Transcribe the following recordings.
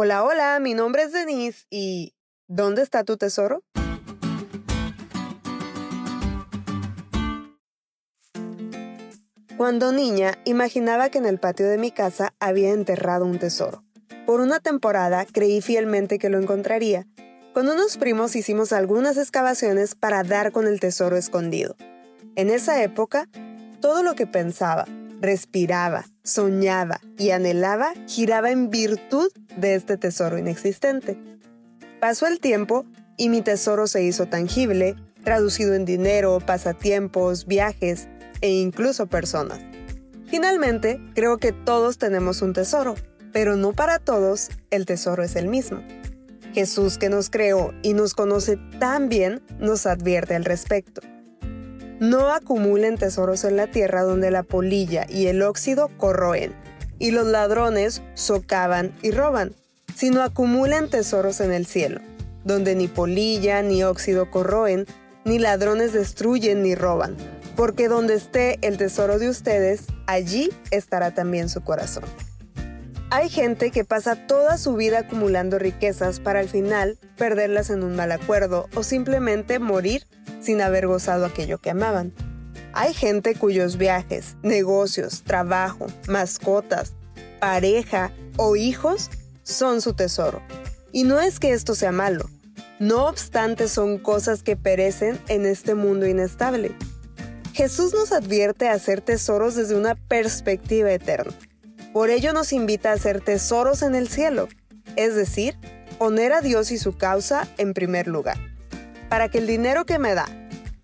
Hola, hola, mi nombre es Denise y ¿dónde está tu tesoro? Cuando niña, imaginaba que en el patio de mi casa había enterrado un tesoro. Por una temporada creí fielmente que lo encontraría. Con unos primos hicimos algunas excavaciones para dar con el tesoro escondido. En esa época, todo lo que pensaba, respiraba, soñaba y anhelaba giraba en virtud de este tesoro inexistente. Pasó el tiempo y mi tesoro se hizo tangible, traducido en dinero, pasatiempos, viajes e incluso personas. Finalmente, creo que todos tenemos un tesoro, pero no para todos el tesoro es el mismo. Jesús que nos creó y nos conoce tan bien nos advierte al respecto. No acumulen tesoros en la tierra donde la polilla y el óxido corroen, y los ladrones socavan y roban, sino acumulen tesoros en el cielo, donde ni polilla ni óxido corroen, ni ladrones destruyen ni roban, porque donde esté el tesoro de ustedes, allí estará también su corazón. Hay gente que pasa toda su vida acumulando riquezas para al final perderlas en un mal acuerdo o simplemente morir sin haber gozado aquello que amaban. Hay gente cuyos viajes, negocios, trabajo, mascotas, pareja o hijos son su tesoro. Y no es que esto sea malo, no obstante son cosas que perecen en este mundo inestable. Jesús nos advierte a hacer tesoros desde una perspectiva eterna. Por ello nos invita a hacer tesoros en el cielo, es decir, poner a Dios y su causa en primer lugar para que el dinero que me da,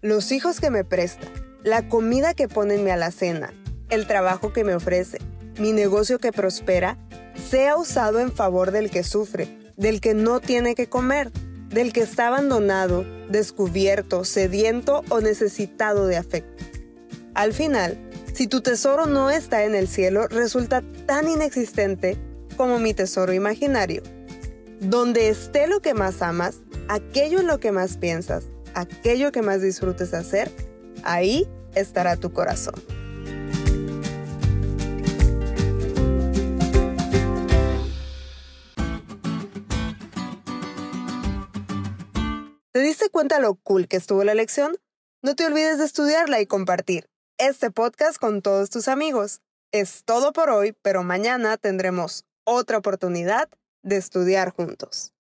los hijos que me presta, la comida que pone en mi alacena, el trabajo que me ofrece, mi negocio que prospera, sea usado en favor del que sufre, del que no tiene que comer, del que está abandonado, descubierto, sediento o necesitado de afecto. Al final, si tu tesoro no está en el cielo, resulta tan inexistente como mi tesoro imaginario. Donde esté lo que más amas, aquello en lo que más piensas, aquello que más disfrutes hacer, ahí estará tu corazón. ¿Te diste cuenta lo cool que estuvo la lección? No te olvides de estudiarla y compartir este podcast con todos tus amigos. Es todo por hoy, pero mañana tendremos otra oportunidad de estudiar juntos.